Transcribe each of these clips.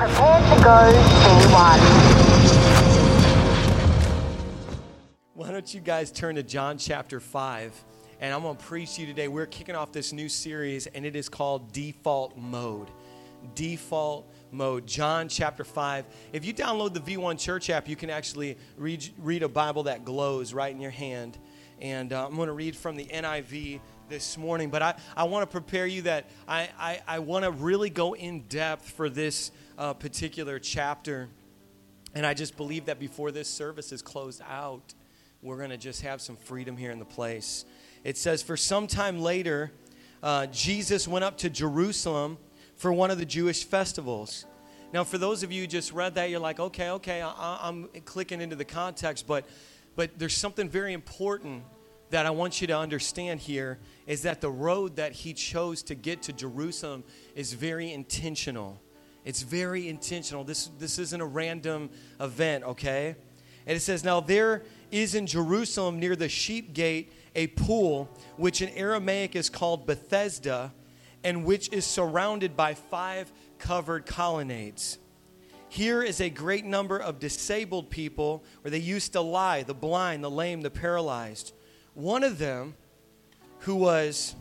To go C1. Why don't you guys turn to John chapter 5? And I'm going to preach to you today. We're kicking off this new series, and it is called Default Mode. Default Mode. John chapter 5. If you download the V1 Church app, you can actually read, read a Bible that glows right in your hand. And uh, I'm going to read from the NIV this morning. But I, I want to prepare you that I, I, I want to really go in depth for this uh, particular chapter. And I just believe that before this service is closed out, we're going to just have some freedom here in the place. It says, For some time later, uh, Jesus went up to Jerusalem for one of the Jewish festivals. Now, for those of you just read that, you're like, okay, okay, I, I'm clicking into the context, but, but there's something very important that I want you to understand here is that the road that he chose to get to Jerusalem is very intentional. It's very intentional. This, this isn't a random event, okay? And it says, Now there is in Jerusalem near the sheep gate a pool, which in Aramaic is called Bethesda, and which is surrounded by five covered colonnades. Here is a great number of disabled people where they used to lie the blind, the lame, the paralyzed. One of them, who was,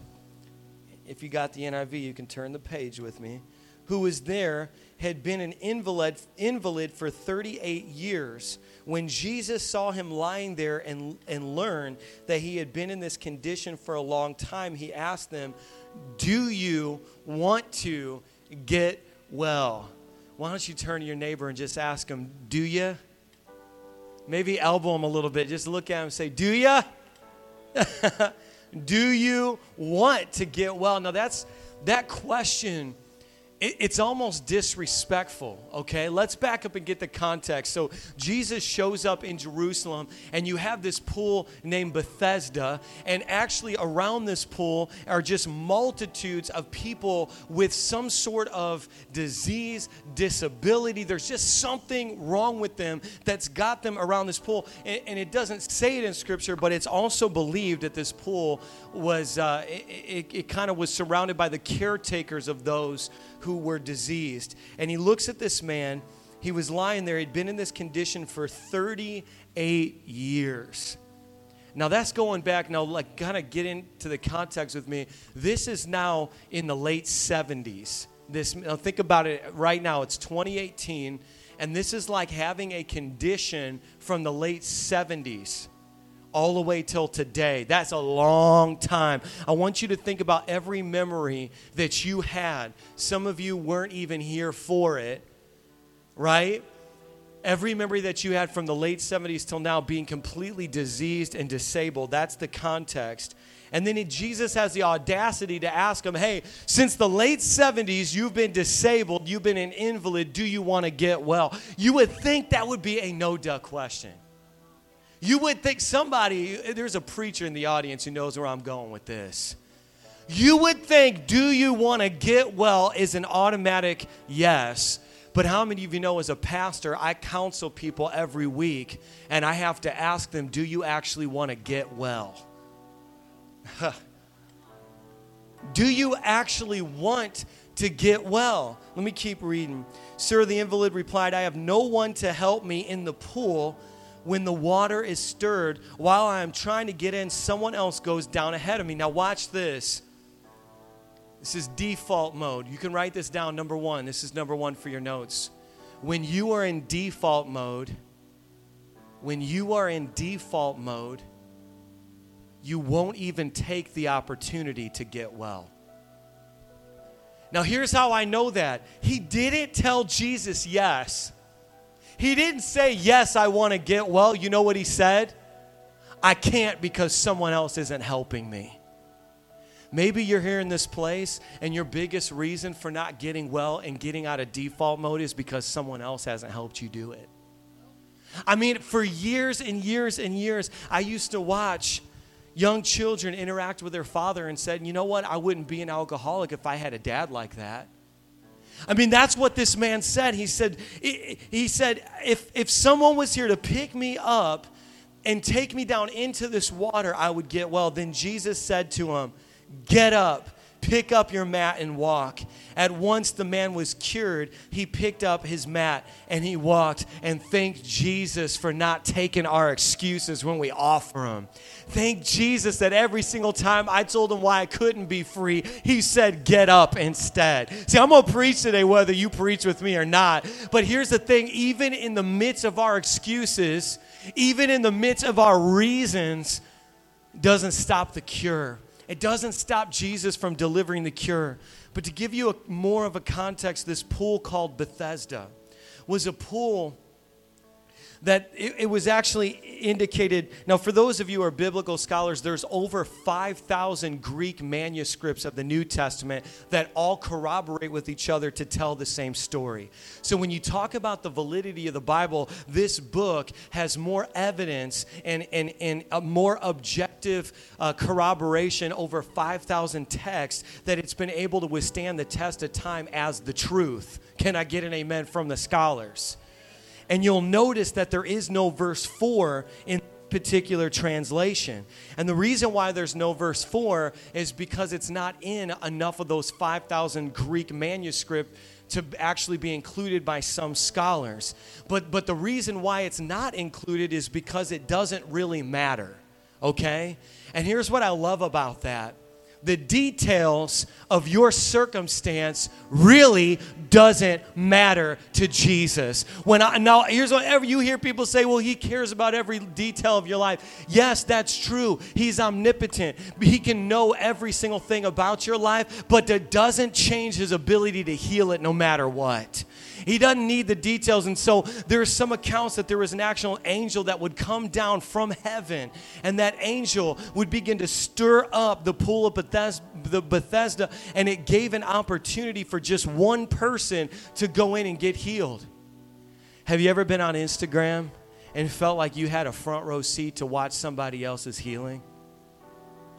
if you got the NIV, you can turn the page with me, who was there, had been an invalid, invalid for 38 years. When Jesus saw him lying there and, and learned that he had been in this condition for a long time, he asked them, Do you want to get well? Why don't you turn to your neighbor and just ask him, Do you? Maybe elbow him a little bit. Just look at him and say, Do you? Do you want to get well? Now, that's that question it's almost disrespectful, okay? Let's back up and get the context. So, Jesus shows up in Jerusalem, and you have this pool named Bethesda, and actually, around this pool are just multitudes of people with some sort of disease, disability. There's just something wrong with them that's got them around this pool. And, and it doesn't say it in Scripture, but it's also believed that this pool was, uh, it, it, it kind of was surrounded by the caretakers of those who were diseased. And he looks at this man. He was lying there. He'd been in this condition for 38 years. Now that's going back. Now, like, kind of get into the context with me. This is now in the late 70s. This, now think about it right now. It's 2018, and this is like having a condition from the late 70s all the way till today. That's a long time. I want you to think about every memory that you had. Some of you weren't even here for it, right? Every memory that you had from the late 70s till now being completely diseased and disabled. That's the context. And then Jesus has the audacity to ask him, Hey, since the late 70s, you've been disabled, you've been an invalid, do you want to get well? You would think that would be a no duh question. You would think somebody, there's a preacher in the audience who knows where I'm going with this. You would think, do you want to get well is an automatic yes. But how many of you know, as a pastor, I counsel people every week and I have to ask them, do you actually want to get well? do you actually want to get well? Let me keep reading. Sir, the invalid replied, I have no one to help me in the pool when the water is stirred, while I am trying to get in, someone else goes down ahead of me. Now, watch this. This is default mode. You can write this down, number one. This is number one for your notes. When you are in default mode, when you are in default mode, you won't even take the opportunity to get well. Now, here's how I know that. He didn't tell Jesus yes he didn't say, Yes, I want to get well. You know what he said? I can't because someone else isn't helping me. Maybe you're here in this place and your biggest reason for not getting well and getting out of default mode is because someone else hasn't helped you do it. I mean, for years and years and years, I used to watch young children interact with their father and said, you know what, I wouldn't be an alcoholic if I had a dad like that. I mean, that's what this man said. He said, he said, if, if someone was here to pick me up and take me down into this water, I would get well. Then Jesus said to him, Get up, Pick up your mat and walk. At once the man was cured. He picked up his mat and he walked and thanked Jesus for not taking our excuses when we offer them. Thank Jesus that every single time I told him why I couldn't be free, he said, Get up instead. See, I'm going to preach today whether you preach with me or not. But here's the thing even in the midst of our excuses, even in the midst of our reasons, doesn't stop the cure. It doesn't stop Jesus from delivering the cure. But to give you a, more of a context, this pool called Bethesda was a pool that it, it, was actually indicated. Now, for those of you who are biblical scholars, there's over 5,000 Greek manuscripts of the New Testament that all corroborate with each other to tell the same story. So, when you talk about the validity of the Bible, this book has more evidence and, and, and a more objective uh, corroboration over 5,000 texts that it's been able to withstand the test of time as the truth. Can I get an amen from the scholars? And you'll notice that there is no verse 4 in particular translation. And the reason why there's no verse 4 is because it's not in enough of those 5,000 Greek manuscript to actually be included by some scholars. But but the reason why it's not included is because it doesn't really matter. Okay? And here's what I love about that the details of your circumstance really doesn't matter to Jesus. When I now here's whatever you hear people say, well, he cares about every detail of your life. Yes, that's true. He's omnipotent. He can know every single thing about your life, but that doesn't change his ability to heal it no matter what. He doesn't need the details. And so there are some accounts that there was an actual angel that would come down from heaven, and that angel would begin to stir up the pool of Bethesda, the Bethesda and it gave an opportunity for just one person to go in and get healed. Have you ever been on Instagram and felt like you had a front row seat to watch somebody else's healing?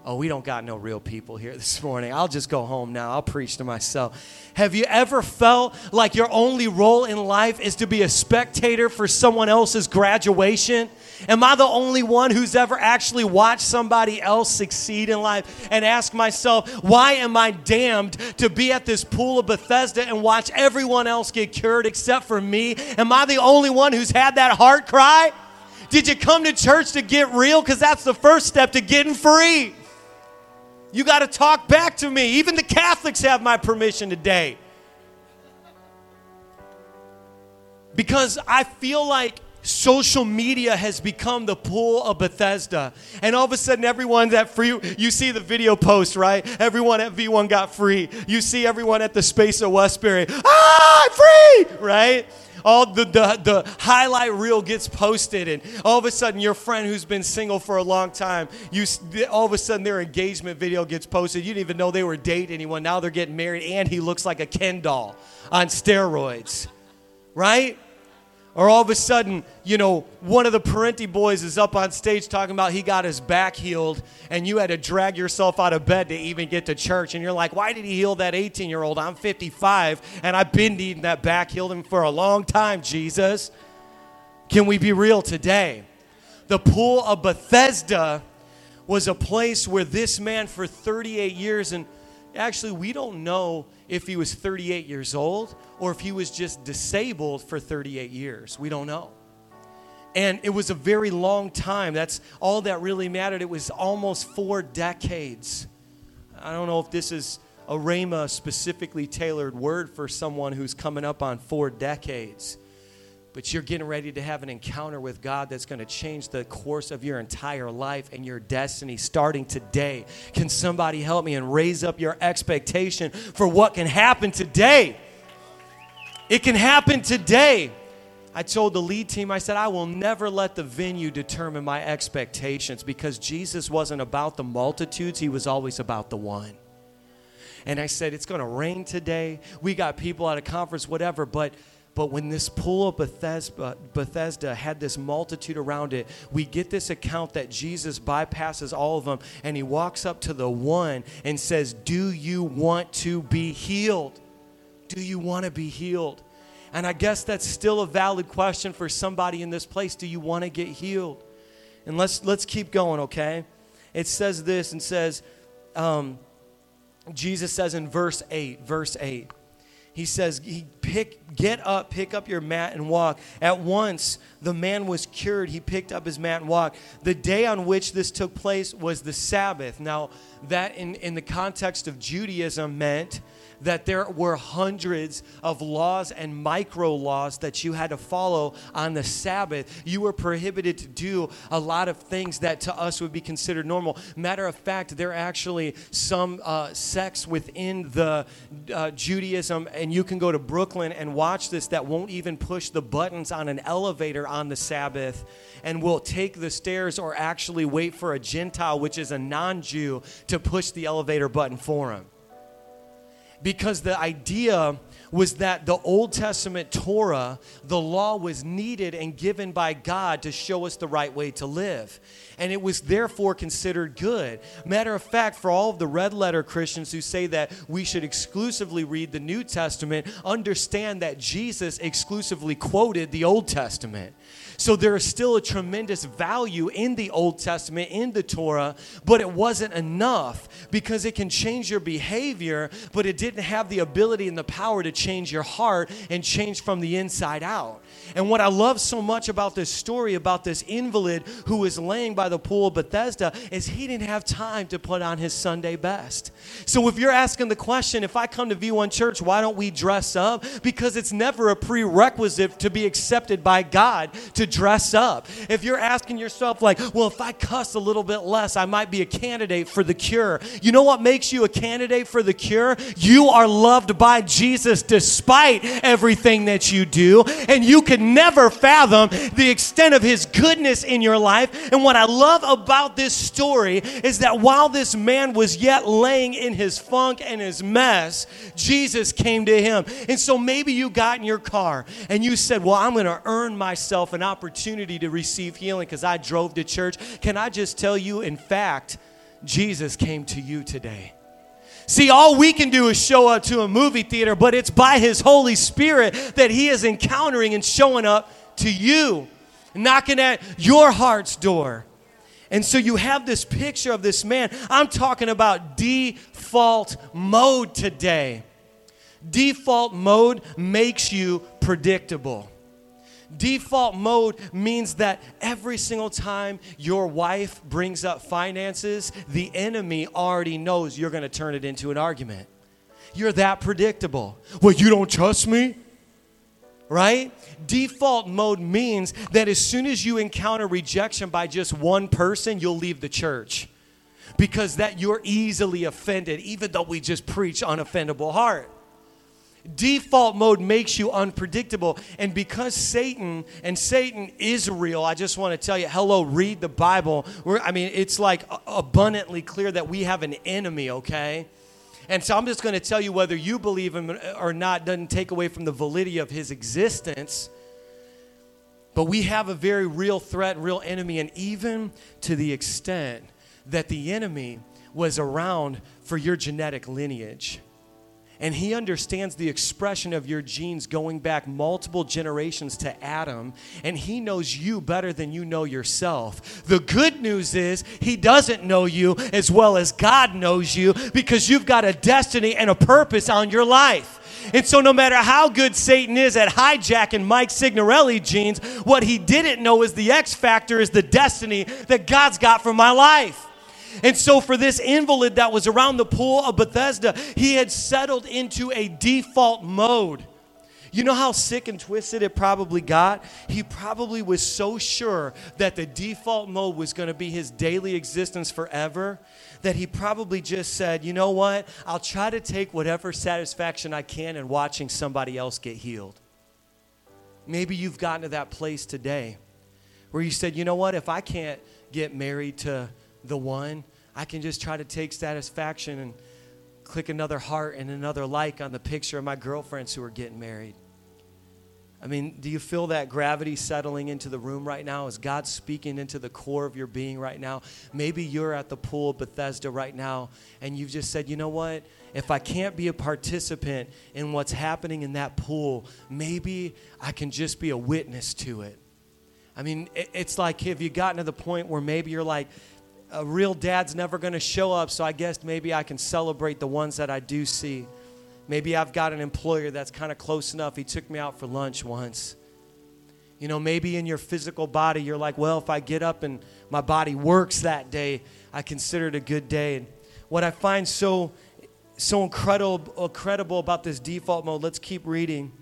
Oh, we don't got no real people here this morning. I'll just go home now. I'll preach to myself. Have you ever felt like your only role in life is to be a spectator for someone else's graduation? Am I the only one who's ever actually watched somebody else succeed in life and ask myself, why am I damned to be at this pool of Bethesda and watch everyone else get cured except for me? Am I the only one who's had that heart cry? Did you come to church to get real? Because that's the first step to getting free. You got to talk back to me. Even the Catholics have my permission today. Because I feel like social media has become the pool of Bethesda. And all of a sudden, everyone's at free. You see the video post, right? Everyone at V1 got free. You see everyone at the space of Westbury. Ah, free, right? All the, the, the highlight reel gets posted and all of a sudden your friend who's been single for a long time you all of a sudden their engagement video gets posted. You didn't even know they were dating anyone. Now they're getting married and he looks like a ken doll on steroids. Right or all of a sudden, you know, one of the Parenti boys is up on stage talking about he got his back healed, and you had to drag yourself out of bed to even get to church. And you're like, why did he heal that 18 year old? I'm 55, and I've been needing that back healed for a long time, Jesus. Can we be real today? The pool of Bethesda was a place where this man for 38 years, and actually, we don't know if he was 38 years old or if he was just disabled for 38 years. We don't know. And it was a very long time. That's all that really mattered. It was almost four decades. I don't know if this is a Rhema specifically tailored word for someone who's coming up on four decades. But you're getting ready to have an encounter with God that's going to change the course of your entire life and your destiny starting today. Can somebody help me and raise up your expectation for what can happen today? It can happen today. I told the lead team, I said, I will never let the venue determine my expectations because Jesus wasn't about the multitudes, he was always about the one. And I said, It's going to rain today. We got people at a conference, whatever, but. But when this pool of Bethesda, Bethesda had this multitude around it, we get this account that Jesus bypasses all of them and he walks up to the one and says, Do you want to be healed? Do you want to be healed? And I guess that's still a valid question for somebody in this place. Do you want to get healed? And let's let's keep going, okay? It says this and says, um, Jesus says in verse 8, verse 8, he says, pick, Get up, pick up your mat, and walk. At once, the man was cured. He picked up his mat and walked. The day on which this took place was the Sabbath. Now, that in, in the context of Judaism meant that there were hundreds of laws and micro laws that you had to follow on the Sabbath. You were prohibited to do a lot of things that to us would be considered normal. Matter of fact, there are actually some uh, sects within the uh, Judaism, and you can go to Brooklyn and watch this, that won't even push the buttons on an elevator on the Sabbath and will take the stairs or actually wait for a Gentile, which is a non Jew, to push the elevator button for him because the idea was that the Old Testament Torah, the law was needed and given by God to show us the right way to live. And it was therefore considered good. Matter of fact, for all of the red letter Christians who say that we should exclusively read the New Testament, understand that Jesus exclusively quoted the Old Testament. So there is still a tremendous value in the Old Testament, in the Torah, but it wasn't enough because it can change your behavior, but it didn't have the ability and the power to change your heart and change from the inside out. And what I love so much about this story about this invalid who was laying by the pool of Bethesda is he didn't have time to put on his Sunday best. So if you're asking the question, if I come to V1 Church, why don't we dress up? Because it's never a prerequisite to be accepted by God to dress up. If you're asking yourself, like, well, if I cuss a little bit less, I might be a candidate for the cure. You know what makes you a candidate for the cure? You are loved by Jesus despite everything that you do, and you can never fathom the extent of his goodness in your life. And what I love about this story is that while this man was yet laying in his funk and his mess, Jesus came to him. And so maybe you got in your car and you said, Well, I'm going to earn myself an opportunity to receive healing because I drove to church. Can I just tell you, in fact, Jesus came to you today. See, all we can do is show up to a movie theater, but it's by His Holy Spirit that He is encountering and showing up to you, knocking at your heart's door. And so you have this picture of this man. I'm talking about default mode today. Default mode makes you predictable. Default mode means that every single time your wife brings up finances, the enemy already knows you're going to turn it into an argument. You're that predictable. Well, you don't trust me? Right? Default mode means that as soon as you encounter rejection by just one person, you'll leave the church because that you're easily offended even though we just preach unoffendable heart. Default mode makes you unpredictable. And because Satan and Satan is real, I just want to tell you hello, read the Bible. We're, I mean, it's like abundantly clear that we have an enemy, okay? And so I'm just going to tell you whether you believe him or not doesn't take away from the validity of his existence. But we have a very real threat, real enemy, and even to the extent that the enemy was around for your genetic lineage and he understands the expression of your genes going back multiple generations to Adam, and he knows you better than you know yourself. The good news is he doesn't know you as well as God knows you because you've got a destiny and a purpose on your life. And so, no matter how good Satan is at hijacking Mike Signorelli genes, what he didn't know is the X factor is the destiny that God's got for my life. And so, for this invalid that was around the pool of Bethesda, he had settled into a default mode. You know how sick and twisted it probably got? He probably was so sure that the default mode was going to be his daily existence forever that he probably just said, you know what? I'll try to take whatever satisfaction I can in watching somebody else get healed. Maybe you've gotten to that place today where you said, you know what? If I can't get married to the one, I can just try to take satisfaction and click another heart and another like on the picture of my girlfriends who are getting married. I mean, do you feel that gravity settling into the room right now? Is God speaking into the core of your being right now? Maybe you're at the pool of Bethesda right now and you've just said, you know what? If I can't be a participant in what's happening in that pool, maybe I can just be a witness to it. I mean, it's like, have you gotten to the point where maybe you're like, a real dad's never going to show up, so I guess maybe I can celebrate the ones that I do see. Maybe I've got an employer that's kind of close enough. He took me out for lunch once. You know, maybe in your physical body, you're like, well, if I get up and my body works that day, I consider it a good day. And what I find so, so incredible, incredible about this default mode, let's keep reading.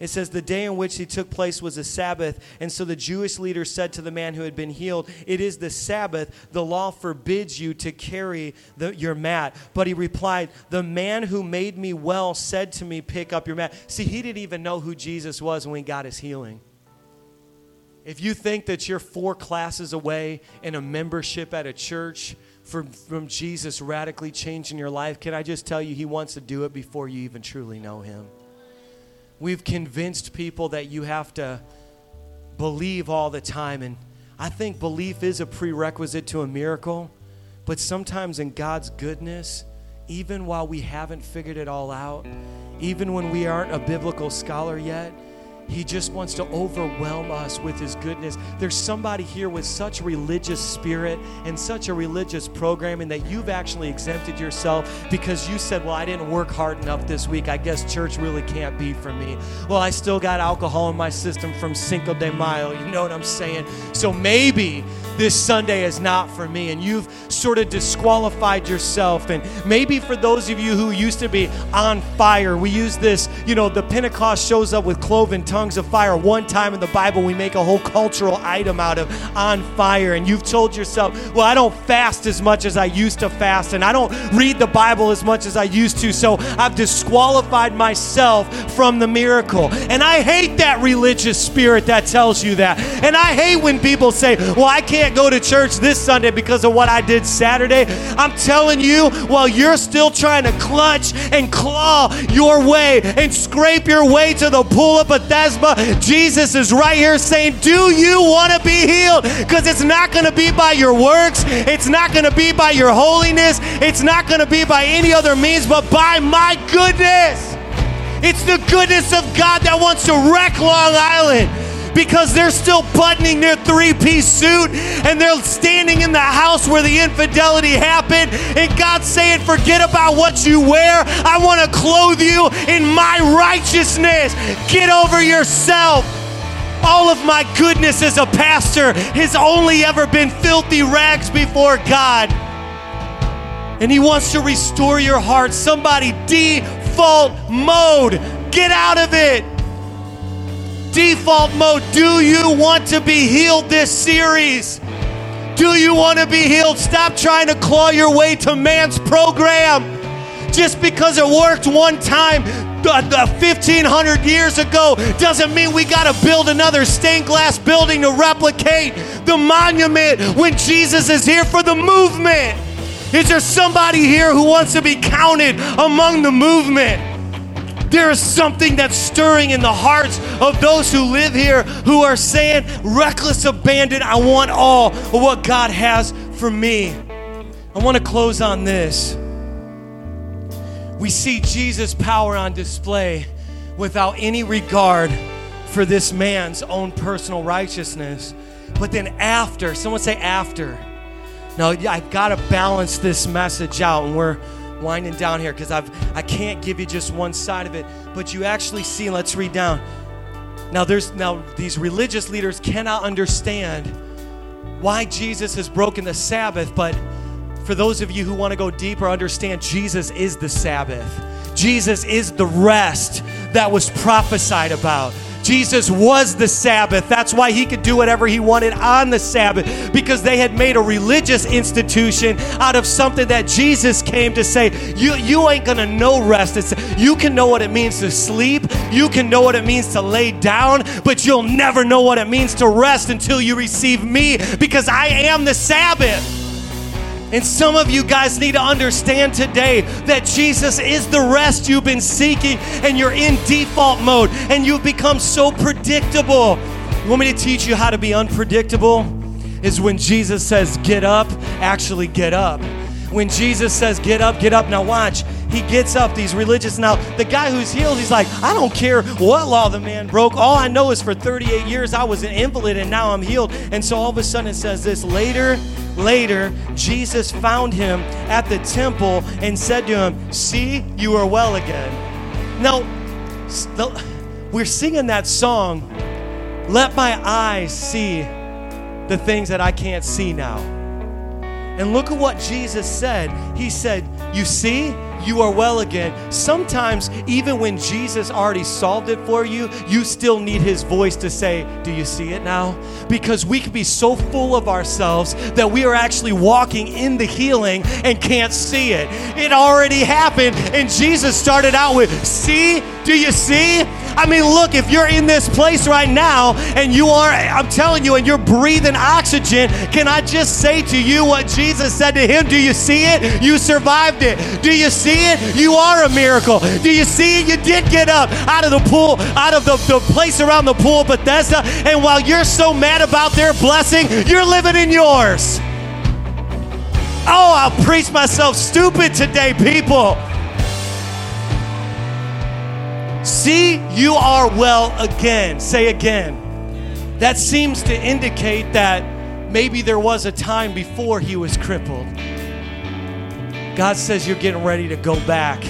It says, The day in which he took place was a Sabbath. And so the Jewish leader said to the man who had been healed, It is the Sabbath. The law forbids you to carry the, your mat. But he replied, The man who made me well said to me, Pick up your mat. See, he didn't even know who Jesus was when he got his healing. If you think that you're four classes away in a membership at a church from, from Jesus radically changing your life, can I just tell you, he wants to do it before you even truly know him? We've convinced people that you have to believe all the time. And I think belief is a prerequisite to a miracle. But sometimes in God's goodness, even while we haven't figured it all out, even when we aren't a biblical scholar yet, he just wants to overwhelm us with His goodness. There's somebody here with such religious spirit and such a religious programming that you've actually exempted yourself because you said, Well, I didn't work hard enough this week. I guess church really can't be for me. Well, I still got alcohol in my system from Cinco de Mayo. You know what I'm saying? So maybe this Sunday is not for me. And you've sort of disqualified yourself. And maybe for those of you who used to be on fire, we use this, you know, the Pentecost shows up with cloven tongues of fire. One time in the Bible, we make a whole cultural item out of on fire. And you've told yourself, well, I don't fast as much as I used to fast, and I don't read the Bible as much as I used to. So I've disqualified myself from the miracle. And I hate that religious spirit that tells you that. And I hate when people say, well, I can't can't go to church this Sunday because of what I did Saturday. I'm telling you, while you're still trying to clutch and claw your way and scrape your way to the pool of Bethesda, Jesus is right here saying, Do you want to be healed? Because it's not going to be by your works, it's not going to be by your holiness, it's not going to be by any other means, but by my goodness. It's the goodness of God that wants to wreck Long Island because they're still buttoning their three piece suit and they're standing in the house where the infidelity happened. And God's saying, Forget about what you wear. I want to clothe you in my righteousness. Get over yourself. All of my goodness as a pastor has only ever been filthy rags before God. And He wants to restore your heart. Somebody, default mode. Get out of it default mode. Do you want to be healed this series? Do you want to be healed? Stop trying to claw your way to man's program. Just because it worked one time, uh, uh, 1500 years ago doesn't mean we got to build another stained glass building to replicate the monument when Jesus is here for the movement. Is there somebody here who wants to be counted among the movement? There is something that's stirring in the hearts of those who live here who are saying, reckless abandon, I want all of what God has for me. I want to close on this. We see Jesus' power on display without any regard for this man's own personal righteousness. But then, after, someone say, after. Now, I've got to balance this message out, and we're winding down here because I've I can't give you just one side of it, but you actually see. Let's read down. Now there's now these religious leaders cannot understand why Jesus has broken the Sabbath, but for those of you who want to go deeper, understand Jesus is the Sabbath. Jesus is the rest that was prophesied about. Jesus was the Sabbath. That's why he could do whatever he wanted on the Sabbath because they had made a religious institution out of something that Jesus came to say, you, you ain't going to know rest. It's, you can know what it means to sleep, you can know what it means to lay down, but you'll never know what it means to rest until you receive me because I am the Sabbath. And some of you guys need to understand today that Jesus is the rest you've been seeking, and you're in default mode, and you've become so predictable. You want me to teach you how to be unpredictable? Is when Jesus says, Get up, actually get up. When Jesus says, Get up, get up. Now, watch. He gets up, these religious. Now, the guy who's healed, he's like, I don't care what law the man broke. All I know is for 38 years I was an invalid and now I'm healed. And so all of a sudden it says this later, later, Jesus found him at the temple and said to him, See, you are well again. Now, we're singing that song, Let My Eyes See the Things That I Can't See Now. And look at what Jesus said. He said, You see, you are well again. Sometimes, even when Jesus already solved it for you, you still need his voice to say, Do you see it now? Because we can be so full of ourselves that we are actually walking in the healing and can't see it. It already happened, and Jesus started out with, See, do you see? I mean, look, if you're in this place right now and you are, I'm telling you, and you're breathing oxygen, can I just say to you what Jesus said to him? Do you see it? You survived it. Do you see it? You are a miracle. Do you see it? You did get up out of the pool, out of the, the place around the pool, of Bethesda, and while you're so mad about their blessing, you're living in yours. Oh, I'll preach myself stupid today, people. See, you are well again. Say again. That seems to indicate that maybe there was a time before he was crippled. God says you're getting ready to go back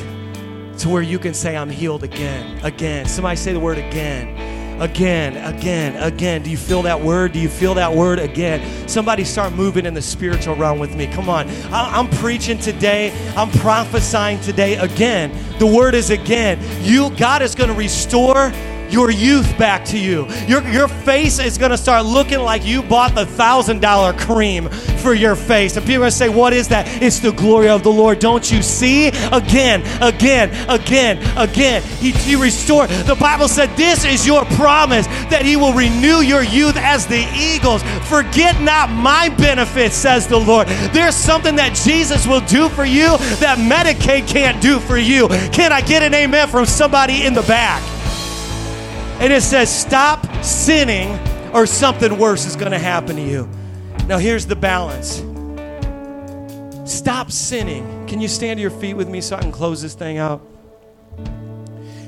to where you can say, I'm healed again, again. Somebody say the word again again, again, again. Do you feel that word? Do you feel that word again? Somebody start moving in the spiritual realm with me. Come on. I, am preaching today. I'm prophesying today again. The word is again. You, God is going to restore your youth back to you. Your, your face is going to start looking like you bought the $1,000 cream for your face. And people are going to say, What is that? It's the glory of the Lord. Don't you see? Again, again, again, again. He, he restored. The Bible said, This is your promise that He will renew your youth as the eagles. Forget not my benefits, says the Lord. There's something that Jesus will do for you that Medicaid can't do for you. Can I get an amen from somebody in the back? And it says, Stop sinning, or something worse is going to happen to you. Now, here's the balance stop sinning. Can you stand to your feet with me so I can close this thing out?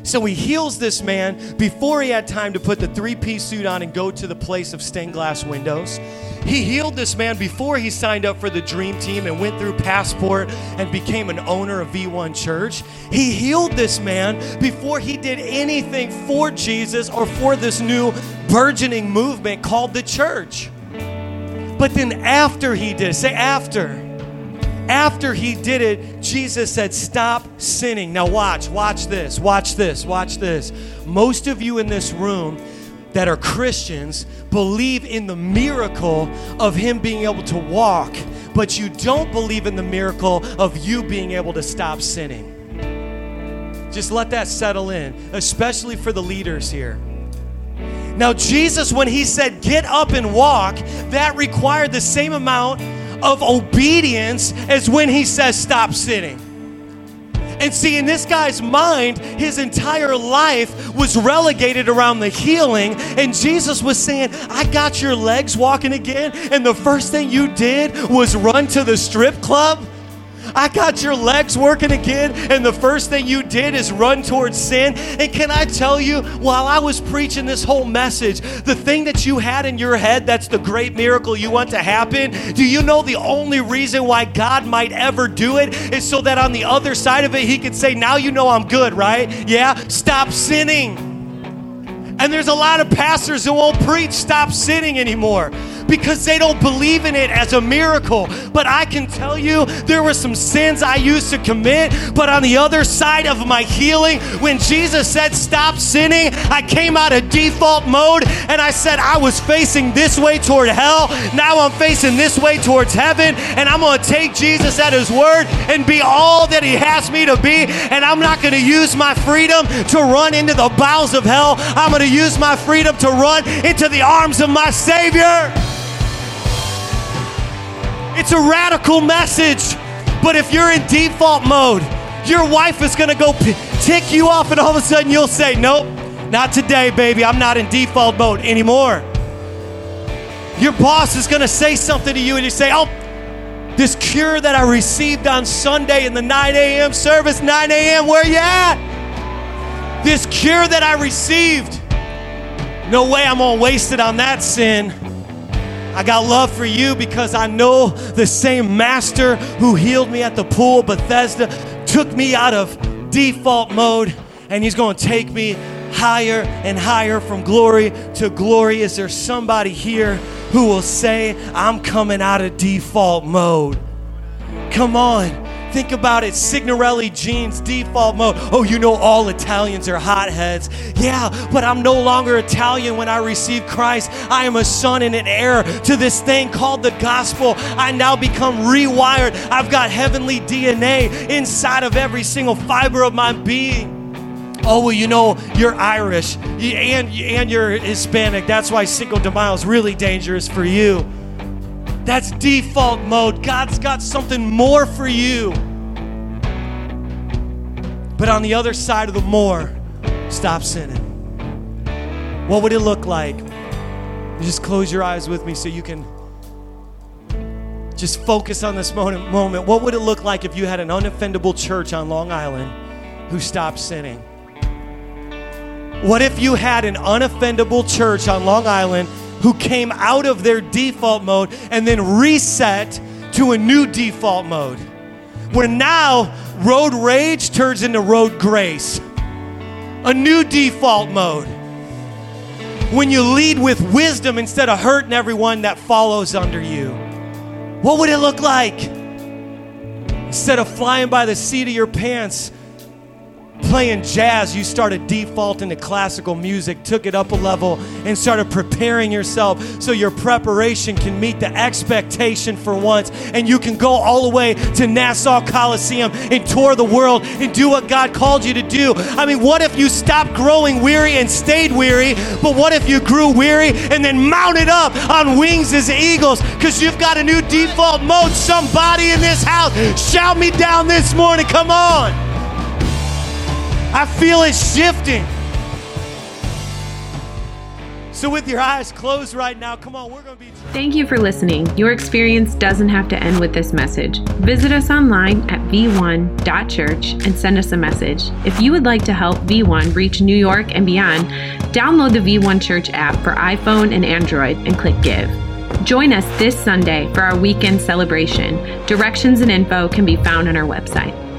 So he heals this man before he had time to put the three piece suit on and go to the place of stained glass windows. He healed this man before he signed up for the dream team and went through passport and became an owner of V1 Church. He healed this man before he did anything for Jesus or for this new burgeoning movement called the church. But then after he did, say after after he did it, Jesus said, Stop sinning. Now, watch, watch this, watch this, watch this. Most of you in this room that are Christians believe in the miracle of him being able to walk, but you don't believe in the miracle of you being able to stop sinning. Just let that settle in, especially for the leaders here. Now, Jesus, when he said, Get up and walk, that required the same amount of obedience as when he says, Stop sinning. And see, in this guy's mind, his entire life was relegated around the healing. And Jesus was saying, I got your legs walking again. And the first thing you did was run to the strip club. I got your legs working again, and the first thing you did is run towards sin. And can I tell you, while I was preaching this whole message, the thing that you had in your head that's the great miracle you want to happen, do you know the only reason why God might ever do it is so that on the other side of it, He could say, Now you know I'm good, right? Yeah, stop sinning. And there's a lot of pastors who won't preach stop sinning anymore because they don't believe in it as a miracle. But I can tell you, there were some sins I used to commit, but on the other side of my healing, when Jesus said, Stop sinning, I came out of default mode and I said, I was facing this way toward hell. Now I'm facing this way towards heaven, and I'm going to take Jesus at his word and be all that he has me to be. And I'm not going to use my freedom to run into the bowels of hell. I'm going to use my freedom to run into the arms of my Savior. It's a radical message. But if you're in default mode, your wife is going to go p- tick you off, and all of a sudden you'll say, Nope, not today, baby. I'm not in default mode anymore. Your boss is going to say something to you, and you say, Oh, This cure that I received on Sunday in the 9 a.m. service, 9 a.m., where you at? This cure that I received. No way I'm gonna waste it on that sin. I got love for you because I know the same master who healed me at the pool, Bethesda, took me out of default mode, and he's gonna take me higher and higher from glory to glory. Is there somebody here who will say, I'm coming out of default mode? Come on. Think about it. Signorelli genes, default mode. Oh, you know all Italians are hotheads. Yeah, but I'm no longer Italian when I receive Christ. I am a son and an heir to this thing called the gospel. I now become rewired. I've got heavenly DNA inside of every single fiber of my being. Oh, well, you know, you're Irish and, and you're Hispanic. That's why Cinco de Mayo is really dangerous for you. That's default mode. God's got something more for you. But on the other side of the more, stop sinning. What would it look like? Just close your eyes with me so you can just focus on this moment. moment. What would it look like if you had an unoffendable church on Long Island who stopped sinning? What if you had an unoffendable church on Long Island who came out of their default mode and then reset to a new default mode. Where now road rage turns into road grace, a new default mode. When you lead with wisdom instead of hurting everyone that follows under you. What would it look like? Instead of flying by the seat of your pants, playing jazz, you started defaulting to classical music, took it up a level, and started preparing yourself so your preparation can meet the expectation for once. And you can go all the way to Nassau Coliseum and tour the world and do what God called you to do. I mean, what if you stopped growing weary and stayed weary? But what if you grew weary and then mounted up on wings as eagles? Because you've got a new default mode. Somebody in this house, shout me down this morning. Come on. I feel it shifting. So, with your eyes closed right now, come on, we're going to be. Thank you for listening. Your experience doesn't have to end with this message. Visit us online at v1.church and send us a message. If you would like to help V1 reach New York and beyond, download the V1 Church app for iPhone and Android and click Give. Join us this Sunday for our weekend celebration. Directions and info can be found on our website.